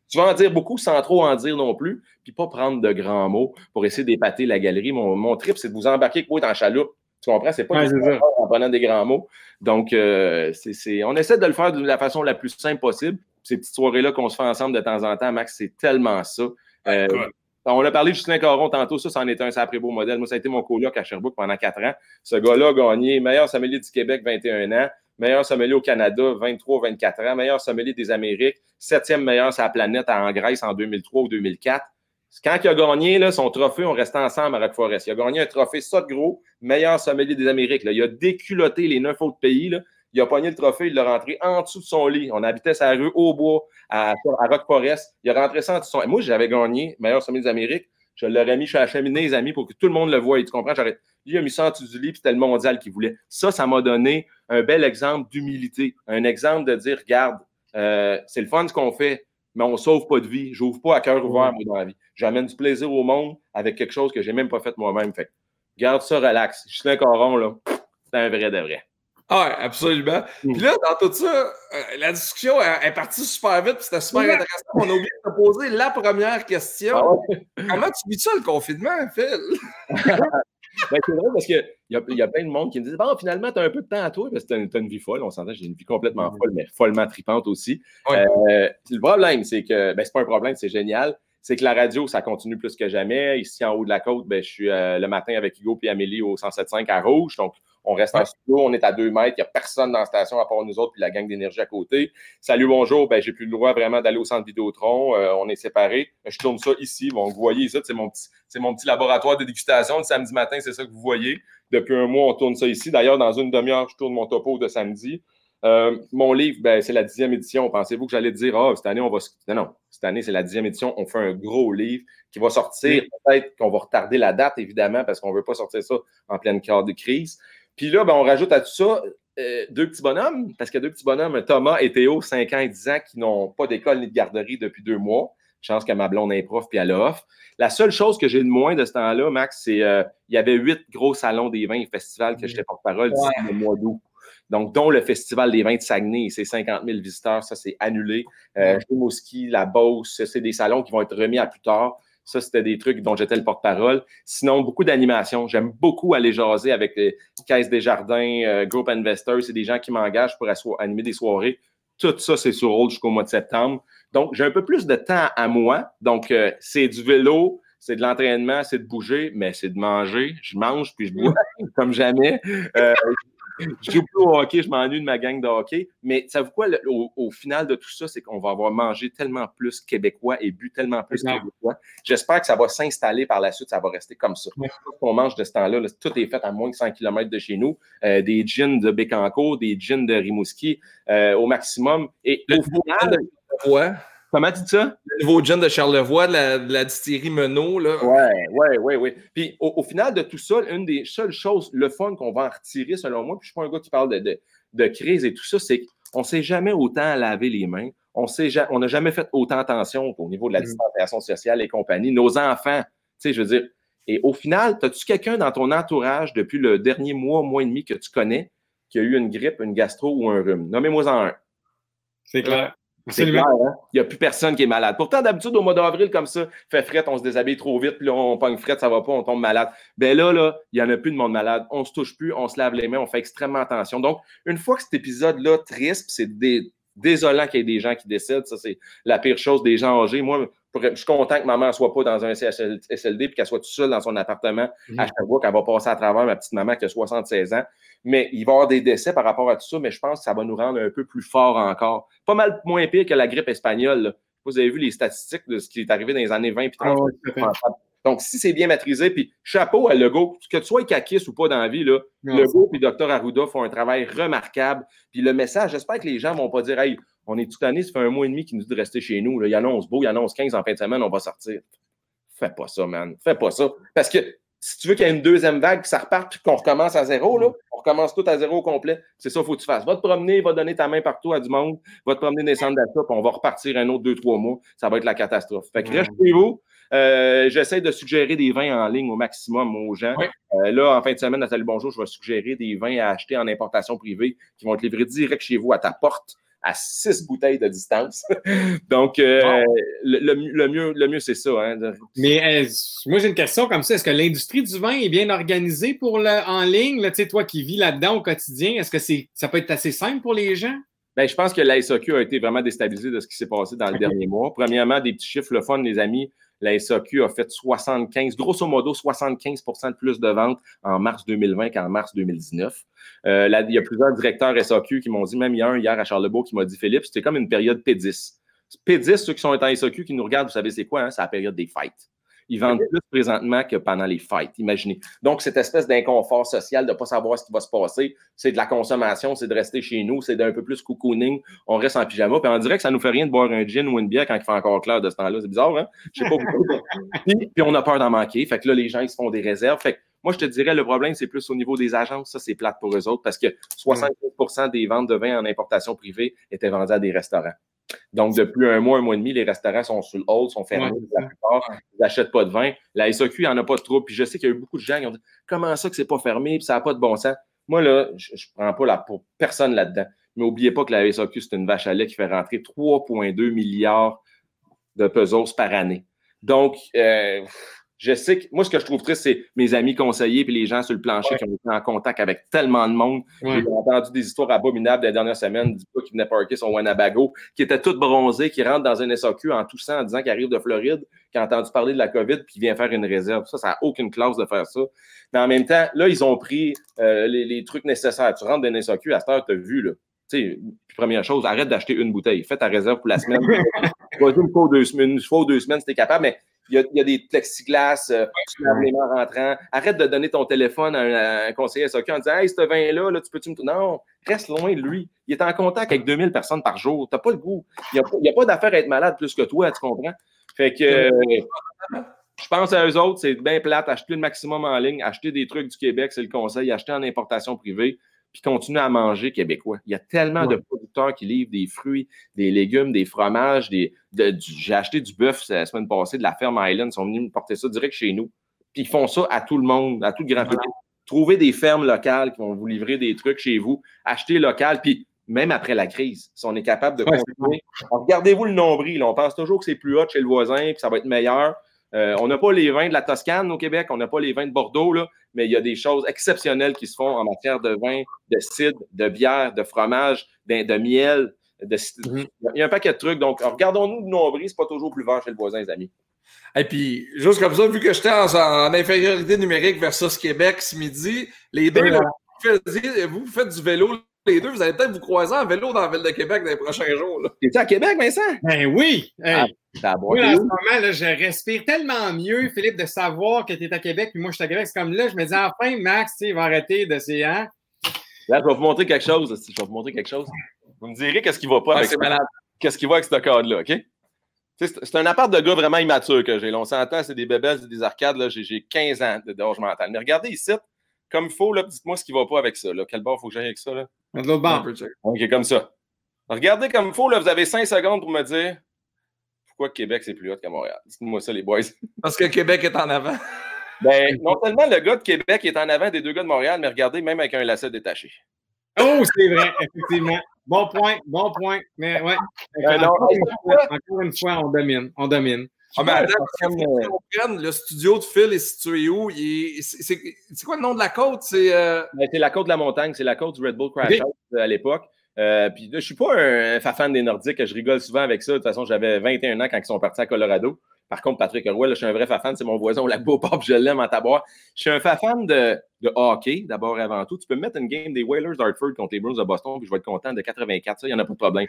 tu vas en dire beaucoup sans trop en dire non plus, puis pas prendre de grands mots pour essayer d'épater la galerie. Mon, mon trip, c'est de vous embarquer avec moi dans chaloupe. Tu comprends? C'est pas Ouais, ça. en prenant des grands mots. Donc, euh, c'est, c'est- on essaie de le faire de la façon la plus simple possible. Ces petites soirées-là qu'on se fait ensemble de temps en temps, Max, c'est tellement ça. Euh, Écoute. on a parlé de Justin Caron tantôt, ça, c'en est un sacré beau modèle. Moi, ça a été mon coloc à Sherbrooke pendant quatre ans. Ce gars-là a gagné meilleur sommelier du Québec, 21 ans. Meilleur sommelier au Canada, 23-24 ans, meilleur sommelier des Amériques, septième meilleur sur la planète en Grèce en 2003 ou 2004. Quand il a gagné là, son trophée, on restait ensemble à Rock Forest. Il a gagné un trophée ça de gros, meilleur sommelier des Amériques. Il a déculotté les neuf autres pays. Il a pogné le trophée, il l'a rentré en dessous de son lit. On habitait sa rue au bois à, à Rock Forest. Il a rentré ça en dessous de son Moi, j'avais gagné meilleur sommelier des Amériques. Je l'aurais mis chez la cheminée, les amis, pour que tout le monde le voie. Tu comprends? Lui, il a mis ça en dessous du lit, puis c'était le mondial qu'il voulait. Ça, ça m'a donné un bel exemple d'humilité. Un exemple de dire, regarde, euh, c'est le fun ce qu'on fait, mais on ne sauve pas de vie. Je n'ouvre pas à cœur ouvert, moi, dans la vie. J'amène du plaisir au monde avec quelque chose que je n'ai même pas fait moi-même. Fait garde ça relax. Je un Coron, là, c'est un vrai de vrai. Ah, absolument. Mm. Puis là, dans tout ça, euh, la discussion est, partie super vite, c'était super intéressant. On a oublié de te poser la première question. Ah Comment tu vis ça, le confinement, Phil? <laughs> ben, c'est vrai parce qu'il y, a, y a plein de monde qui me disent Bon, finalement, tu as un peu de temps à toi parce que tu as, une vie folle. On s'entend, j'ai une vie complètement mm. folle, mais follement tripante aussi. Euh, le problème, c'est que, ben, c'est pas un problème, c'est génial c'est que la radio, ça continue plus que jamais. Ici, en haut de la côte, ben, je suis euh, le matin avec Hugo et Amélie au 107.5 à Rouge. Donc, on reste en studio, on est à deux mètres, il n'y a personne dans la station à part nous autres, puis la gang d'énergie à côté. Salut, bonjour, ben, j'ai plus le droit vraiment d'aller au centre Vidéotron. Euh, on est séparés. Je tourne ça ici. Bon, vous voyez ça, c'est mon, petit, mon petit laboratoire de dégustation. Le samedi matin, c'est ça que vous voyez. Depuis un mois, on tourne ça ici. D'ailleurs, dans une demi-heure, je tourne mon topo de samedi. Euh, mon livre, ben, c'est la dixième édition. Pensez-vous que j'allais dire, ah, cette année, on va. Non, non, cette année, c'est la dixième édition. On fait un gros livre qui va sortir. Peut-être qu'on va retarder la date, évidemment, parce qu'on ne veut pas sortir ça en pleine carte de crise. Puis là, ben, on rajoute à tout ça euh, deux petits bonhommes, parce qu'il y a deux petits bonhommes, Thomas et Théo, 5 ans et 10 ans, qui n'ont pas d'école ni de garderie depuis deux mois. Chance que ma blonde est prof puis elle offre. La seule chose que j'ai de moins de ce temps-là, Max, c'est qu'il euh, il y avait huit gros salons des vins et festivals que j'étais porte-parole d'ici le mois d'août. Donc, dont le Festival des vins de Saguenay, c'est 50 000 visiteurs, ça c'est annulé. Euh, la Beauce, c'est des salons qui vont être remis à plus tard. Ça, c'était des trucs dont j'étais le porte-parole. Sinon, beaucoup d'animation. J'aime beaucoup aller jaser avec les Caisses des Jardins, euh, Group Investors. C'est des gens qui m'engagent pour animer des soirées. Tout ça, c'est sur hold jusqu'au mois de septembre. Donc, j'ai un peu plus de temps à moi. Donc, euh, c'est du vélo, c'est de l'entraînement, c'est de bouger, mais c'est de manger. Je mange puis je bois <laughs> comme jamais. Euh, je joue plus au hockey, je m'ennuie de ma gang de hockey. Mais ça vous quoi, au, final de tout ça, c'est qu'on va avoir mangé tellement plus québécois et bu tellement plus québécois. J'espère que ça va s'installer par la suite, ça va rester comme ça. Ouais. On mange de ce temps-là, tout est fait à moins de 100 km de chez nous. Euh, des gins de Bécancourt, des gins de Rimouski euh, au maximum. Et au final. Ouais. Comment tu dis ça? Le nouveau gin de Charlevoix, de la, de la distillerie Menot. Là. Ouais, ouais, ouais, ouais. Puis au, final de tout ça, une des seules choses, le fun qu'on va en retirer, selon moi, puis je suis pas un gars qui parle de, de, crise et tout ça, c'est qu'on ne s'est jamais autant lavé les mains. On n'a jamais fait autant attention au niveau de la mm. distanciation sociale et compagnie. Nos enfants, tu sais, je veux dire. Et au final, as-tu quelqu'un dans ton entourage depuis le dernier mois, mois et demi que tu connais qui a eu une grippe, une gastro ou un rhume? Nommez-moi en un. C'est clair. C'est clair, hein? Il n'y a plus personne qui est malade. Pourtant, d'habitude, au mois d'avril, comme ça, fait fret, on se déshabille trop vite, puis là, on pogne fret, ça va pas, on tombe malade. Ben là, là, il n'y en a plus de monde malade. On se touche plus, on se lave les mains, on fait extrêmement attention. Donc, une fois que cet épisode-là triste, c'est désolant qu'il y ait des gens qui décèdent, ça, c'est la pire chose des gens âgés. Moi, je suis content que maman ne soit pas dans un CHSLD et qu'elle soit toute seule dans son appartement mmh. à chaque fois qu'elle va passer à travers ma petite maman qui a 76 ans. Mais il va y avoir des décès par rapport à tout ça, mais je pense que ça va nous rendre un peu plus forts encore. Pas mal moins pire que la grippe espagnole. Vous avez vu les statistiques de ce qui est arrivé dans les années 20 et 30. Donc, si c'est bien maîtrisé, puis chapeau à Legault, que tu sois caquiste ou pas dans la vie, là, Legault et Dr Arruda font un travail remarquable. Puis le message, j'espère que les gens ne vont pas dire Hey, on est toute année, ça fait un mois et demi qu'ils nous dit de rester chez nous. Là. Il annonce beau, il annonce 15 en fin de semaine, on va sortir. Fais pas ça, man. Fais pas ça. Parce que si tu veux qu'il y ait une deuxième vague, que ça reparte puis qu'on recommence à zéro, là, on recommence tout à zéro au complet. C'est ça qu'il faut que tu fasses. Va te promener, va donner ta main partout à du monde, va te promener des centres d'achat, puis on va repartir un autre deux, trois mois. Ça va être la catastrophe. Fait que reste chez vous. Euh, j'essaie de suggérer des vins en ligne au maximum aux gens. Euh, là, en fin de semaine, Nathalie Bonjour, je vais suggérer des vins à acheter en importation privée qui vont être livrés direct chez vous à ta porte à six bouteilles de distance. <laughs> Donc, euh, le, mieux, le mieux c'est ça. Hein, Mais euh, moi, j'ai une question comme ça. Est-ce que l'industrie du vin est bien organisée pour le, en ligne? Là, toi qui vis là-dedans au quotidien, est-ce que c'est, ça peut être assez simple pour les gens? Bien, je pense que la SAQ a été vraiment déstabilisée de ce qui s'est passé dans le <laughs> dernier mois. Premièrement, des petits chiffres, le fun, les amis. La SAQ a fait 75, grosso modo 75% de plus de ventes en mars 2020 qu'en mars 2019. Euh, il y a plusieurs directeurs SAQ qui m'ont dit, même il y a un hier à Charlebourg qui m'a dit, Philippe, c'était comme une période P10. P10, ceux qui sont en SAQ qui nous regardent, vous savez c'est quoi? Hein? C'est la période des fêtes. Ils vendent plus présentement que pendant les fêtes, imaginez. Donc, cette espèce d'inconfort social de ne pas savoir ce qui va se passer, c'est de la consommation, c'est de rester chez nous, c'est d'un peu plus cocooning, on reste en pyjama, puis on dirait que ça ne nous fait rien de boire un gin ou une bière quand il fait encore clair de ce temps-là. C'est bizarre, hein? Je sais pas pourquoi. <laughs> puis, puis, on a peur d'en manquer. Fait que là, les gens, ils se font des réserves. Fait que moi, je te dirais, le problème, c'est plus au niveau des agences. Ça, c'est plate pour eux autres parce que 75% des ventes de vin en importation privée étaient vendues à des restaurants. Donc, depuis un mois, un mois et demi, les restaurants sont sur le hold, sont fermés la plupart. Ils n'achètent pas de vin. La SAQ, il n'y en a pas de trop. Puis je sais qu'il y a eu beaucoup de gens qui ont dit Comment ça que c'est pas fermé, puis ça n'a pas de bon sens. Moi, là, je ne prends pas la, pour personne là-dedans. Mais n'oubliez pas que la SAQ, c'est une vache à lait qui fait rentrer 3,2 milliards de pesos par année. Donc, euh, je sais que moi, ce que je trouve triste, c'est mes amis conseillers et les gens sur le plancher qui ont été en contact avec tellement de monde. J'ai entendu des histoires abominables des dernières semaines, du gars qui venait parker son Wanabago, qui était tout bronzé, qui rentre dans un SAQ en toussant en disant qu'il arrive de Floride, qui a entendu parler de la COVID puis qui vient faire une réserve. Ça, ça n'a aucune classe de faire ça. Mais en même temps, là, ils ont pris euh, les, trucs nécessaires. Tu rentres dans un SAQ, à cette heure, tu as vu, là. Tu sais, première chose, arrête d'acheter une bouteille. Fais ta réserve pour la semaine. <laughs> Vas-y une fois deux semaines, une fois deux semaines si tu es capable, mais il y, a, des plexiglas, euh, tu les mains rentrant. Arrête de donner ton téléphone à un, conseiller SOC en disant Hey, ce vin-là, là, tu peux-tu me. Non, reste loin de lui. Il est en contact avec 2000 personnes par jour. Tu n'as pas le goût. Il n'y a, pas d'affaire à être malade plus que toi, tu comprends? Fait que. Euh, je pense à eux autres, c'est bien plate, acheter le maximum en ligne, acheter des trucs du Québec, c'est le conseil, acheter en importation privée puis continuer à manger québécois. Il y a tellement de producteurs qui livrent des fruits, des légumes, des fromages. Des, j'ai acheté du bœuf la semaine passée de la ferme Island. Ils sont venus me porter ça direct chez nous. Puis ils font ça à tout le monde, à tout le grand public. Trouvez des fermes locales qui vont vous livrer des trucs chez vous. Achetez local. Puis même après la crise, si on est capable de continuer. Regardez-vous le nombril. On pense toujours que c'est plus haut chez le voisin, puis ça va être meilleur. Euh, on n'a pas les vins de la Toscane au Québec, on n'a pas les vins de Bordeaux, là, mais il y a des choses exceptionnelles qui se font en matière de vin, de cidre, de bière, de fromage, de, miel. De, mhm. Il y a un paquet de trucs. Donc, regardons-nous de nombril, c'est pas toujours plus vert chez le voisin, les amis. Et puis, juste comme ça, vu que j'étais en, infériorité numérique versus Québec ce midi, les deux, vous, faites du vélo les deux, vous allez peut-être vous croiser en vélo dans la ville de Québec dans les prochains jours. Tu es à Québec, Vincent? Ben oui! Ah, oui, en ce moment, là, je respire tellement mieux, Philippe, de savoir que tu es à Québec, puis moi, je suis à Québec. C'est comme là, je me dis, enfin, Max, il va arrêter de ces... Hein? Là, je vais vous montrer quelque chose. Je vais vous montrer quelque chose. Vous me direz qu'est-ce qui va pas avec, qu'est-ce qui va avec ce cadre-là, OK? C'est un appart de gars vraiment immature que j'ai. On s'entend, c'est des bébés, c'est des arcades. J'ai 15 ans de d'âge mental. Mais regardez ici, comme il faut, dites-moi ce qui ne va pas avec ça. Là. Quel bord faut que j'aille avec ça? Là? OK, comme ça. Regardez comme il faut, là, vous avez 5 secondes pour me dire pourquoi Québec, c'est plus haut qu'à Montréal. Dites-moi ça, les boys. <laughs> Parce que Québec est en avant. Ben, non seulement le gars de Québec est en avant des deux gars de Montréal, mais regardez, même avec un lacet détaché. Oh, c'est vrai, effectivement. Bon point, bon point. Mais ouais. Euh, encore, une fois, on domine. On domine. Ah, mais attends, le studio de Phil est situé où? C'est quoi le nom de la côte? Euh, ben, c'est la côte de la montagne, c'est la côte du Red Bull Crash House euh, à l'époque. Euh, puis je suis pas un, fan des Nordiques, je rigole souvent avec ça. De toute façon, j'avais 21 ans quand ils sont partis à Colorado. Par contre, Patrick Roy, je suis un vrai fan, c'est mon voisin au lac Beauport, je l'aime en tabac. Je suis un fan de, de hockey, d'abord et avant tout. Tu peux me mettre une game des Whalers d'Hartford contre les Bruins de Boston, puis je vais être content de 84, ça, il n'y en a pas de problème.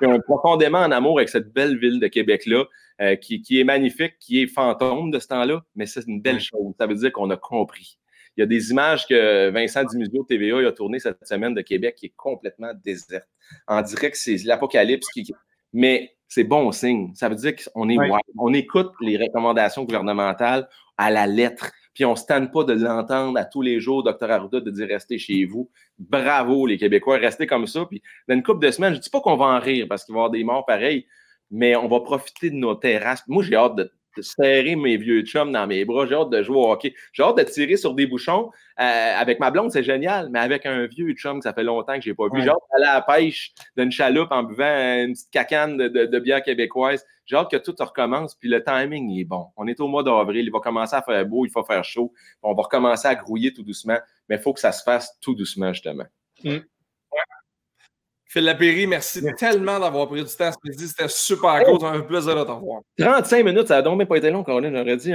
Je suis profondément en amour avec cette belle ville de Québec-là, euh, qui, qui, est magnifique, qui est fantôme de ce temps-là, mais c'est une belle chose. Ça veut dire qu'on a compris. Il y a des images que Vincent Dimusio TVA a tournées cette semaine de Québec qui est complètement déserte. En direct, c'est l'apocalypse qui. Mais c'est bon signe. Ça veut dire qu'on est on écoute les recommandations gouvernementales à la lettre. Puis on ne se tanne pas de l'entendre à tous les jours, docteur Arruda, de dire restez chez vous. Bravo, les Québécois, restez comme ça. Puis dans une couple de semaines, je ne dis pas qu'on va en rire parce qu'il va y avoir des morts pareils, mais on va profiter de nos terrasses. Moi, j'ai hâte de, de serrer mes vieux chums dans mes bras. J'ai hâte de jouer au hockey. J'ai hâte de tirer sur des bouchons. Euh, avec ma blonde, c'est génial, mais avec un vieux chum que ça fait longtemps que je n'ai pas vu. J'ai hâte d'aller à la pêche d'une chaloupe en buvant une petite cacane de, bière québécoise. J'ai hâte que tout recommence. Puis le timing est bon. On est au mois d'avril. Il va commencer à faire beau, il va faire chaud. On va recommencer à grouiller tout doucement. Mais il faut que ça se fasse tout doucement, justement. Mm. Phil Lapéry, merci, tellement d'avoir pris du temps ce midi. C'était super cool. C'est un plaisir de te revoir. 35 minutes, ça a donc même pas été long, Colin. J'aurais dit.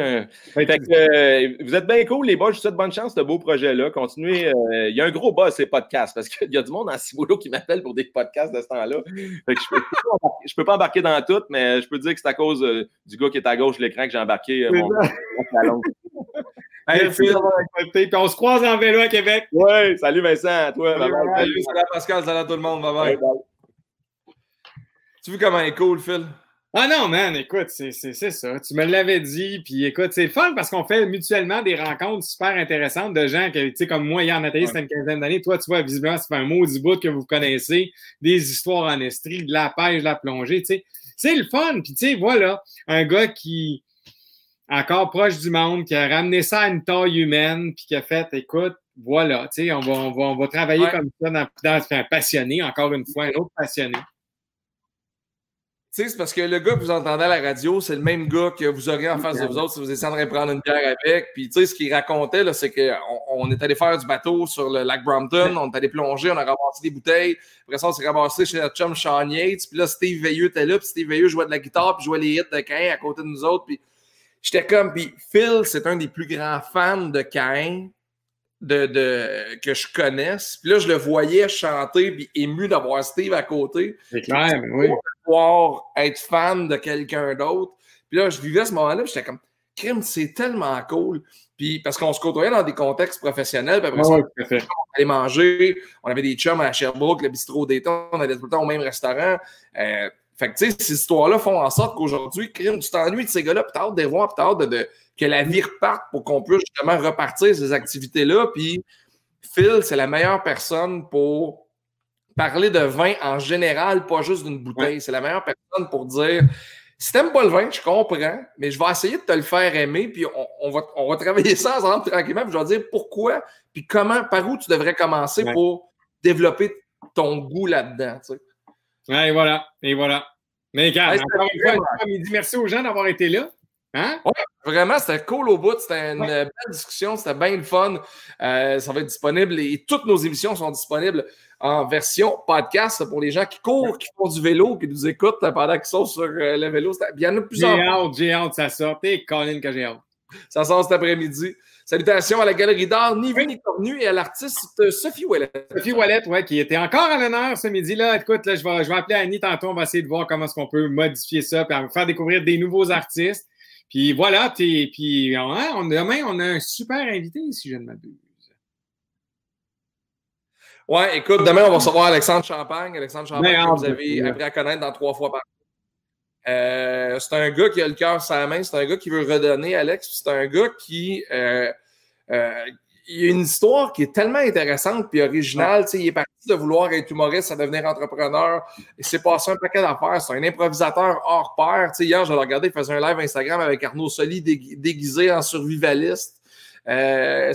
Fait que, euh, vous êtes bien cool, les boys. Je vous souhaite bonne chance, ce beau projet-là. Continuez. Euh, il y a un gros buzz, ces podcasts, parce qu'il y a du monde en Ciboulot qui m'appelle pour des podcasts de ce temps-là. Je peux, je peux pas embarquer dans tout, mais je peux dire que c'est à cause euh, du gars qui est à gauche de l'écran que j'ai embarqué mon, mon Hey, Phil. Puis on se croise en vélo à Québec. Oui, salut Vincent, à toi. Salut, salut, salut Pascal, salut à tout le monde. Bye bye. Tu vois comment il est cool, Phil? Ah non, man, écoute, c'est ça. Tu me l'avais dit, puis écoute, c'est fun parce qu'on fait mutuellement des rencontres super intéressantes de gens qui, tu sais, comme moi, hier, Nathalie, c'était une quinzaine d'années. Toi, tu vois, visiblement, c'est un mot du bout que vous connaissez, des histoires en estrie, de la pêche, de la plongée, tu sais. C'est le fun, puis tu sais, voilà, un gars qui, encore proche du monde, qui a ramené ça à une taille humaine, puis qui a fait, écoute, voilà, tu sais, on va, on, va, on va travailler comme ça dans, dans un passionné, encore une fois, un autre passionné. Tu sais, c'est parce que le gars que vous entendez à la radio, c'est le même gars que vous auriez en face de vous autres si vous essayez de prendre une bière avec. Puis, tu sais, ce qu'il racontait, là, c'est qu'on on est allé faire du bateau sur le lac Brompton, on est allé plonger, on a ramassé des bouteilles. Après ça, on s'est ramassé chez notre chum Sean Yates. Puis là, Steve Veilleux était là, puis Steve Veilleux jouait de la guitare, puis jouait les hits de Cain à côté de nous autres. Puis, j'étais comme, puis Phil, c'est un des plus grands fans de Cain de, de, que je connaisse. Puis là, je le voyais chanter, puis ému d'avoir Steve à côté. C'est clair, oui. Pouvoir être fan de quelqu'un d'autre. Puis là, je vivais ce moment-là, j'étais comme, crime, c'est tellement cool. Puis parce qu'on se côtoyait dans des contextes professionnels, puis après ça, on allait manger, on avait des chums à Sherbrooke, le bistrot d'état, on allait tout le temps au même restaurant. Euh, fait que, tu sais, ces histoires-là font en sorte qu'aujourd'hui, tu t'ennuies de ces gars-là, puis t'as hâte de les voir, puis t'as hâte de que la vie reparte pour qu'on puisse justement repartir ces activités-là. Puis Phil, c'est la meilleure personne pour parler de vin en général, pas juste d'une bouteille. C'est la meilleure personne pour dire si t'aimes pas le vin, je comprends, mais je vais essayer de te le faire aimer, puis on, va, on va travailler ça ensemble tranquillement, puis je vais dire pourquoi, puis comment, par où tu devrais commencer pour développer ton goût là-dedans. Tu sais. et voilà, et voilà. Mais encore une fois, merci aux gens d'avoir été là. Hein? vraiment, c'était cool au bout. C'était une belle discussion. C'était bien le fun. Euh, ça va être disponible et toutes nos émissions sont disponibles en version podcast pour les gens qui courent, qui font du vélo, qui nous écoutent pendant qu'ils sont sur euh, le vélo. Il y en a plusieurs. J'ai hâte, j'ai hâte, ça sort. T'es Colin que j'ai hâte. Ça sort cet après-midi. Salutations à la Galerie d'art, ni vu ni connu, et à l'artiste Sophie Wallet. Sophie Wallet, ouais, qui était encore à l'honneur ce midi-là. Écoute, là, je, vais, je vais appeler Annie tantôt. On va essayer de voir comment est-ce qu'on peut modifier ça, et faire découvrir des nouveaux artistes. Puis voilà, puis on, demain, on a un super invité, si je ne m'abuse. Ouais, écoute, demain, on va recevoir Alexandre Champagne. Alexandre Champagne, que vous avez appris à connaître dans trois fois par euh, c'est un gars qui a le cœur sur la main, c'est un gars qui veut redonner, Alex. C'est un gars qui, euh, euh, il y a une histoire qui est tellement intéressante et originale. Il est parti de vouloir être humoriste à devenir entrepreneur. Il s'est passé un paquet d'affaires. C'est un improvisateur hors pair. hier, je l'ai regardé, il faisait un live Instagram avec Arnaud Soli déguisé en survivaliste. Euh,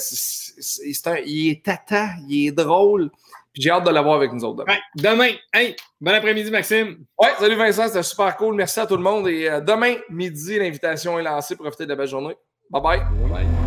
il est tata, il est drôle. J'ai hâte de l'avoir avec nous autres demain. demain. Hey, bon après-midi, Maxime. Ouais, salut Vincent, c'était super cool. Merci à tout le monde. Et euh, demain, midi, l'invitation est lancée. Profitez de la belle journée. bye. bye. bye.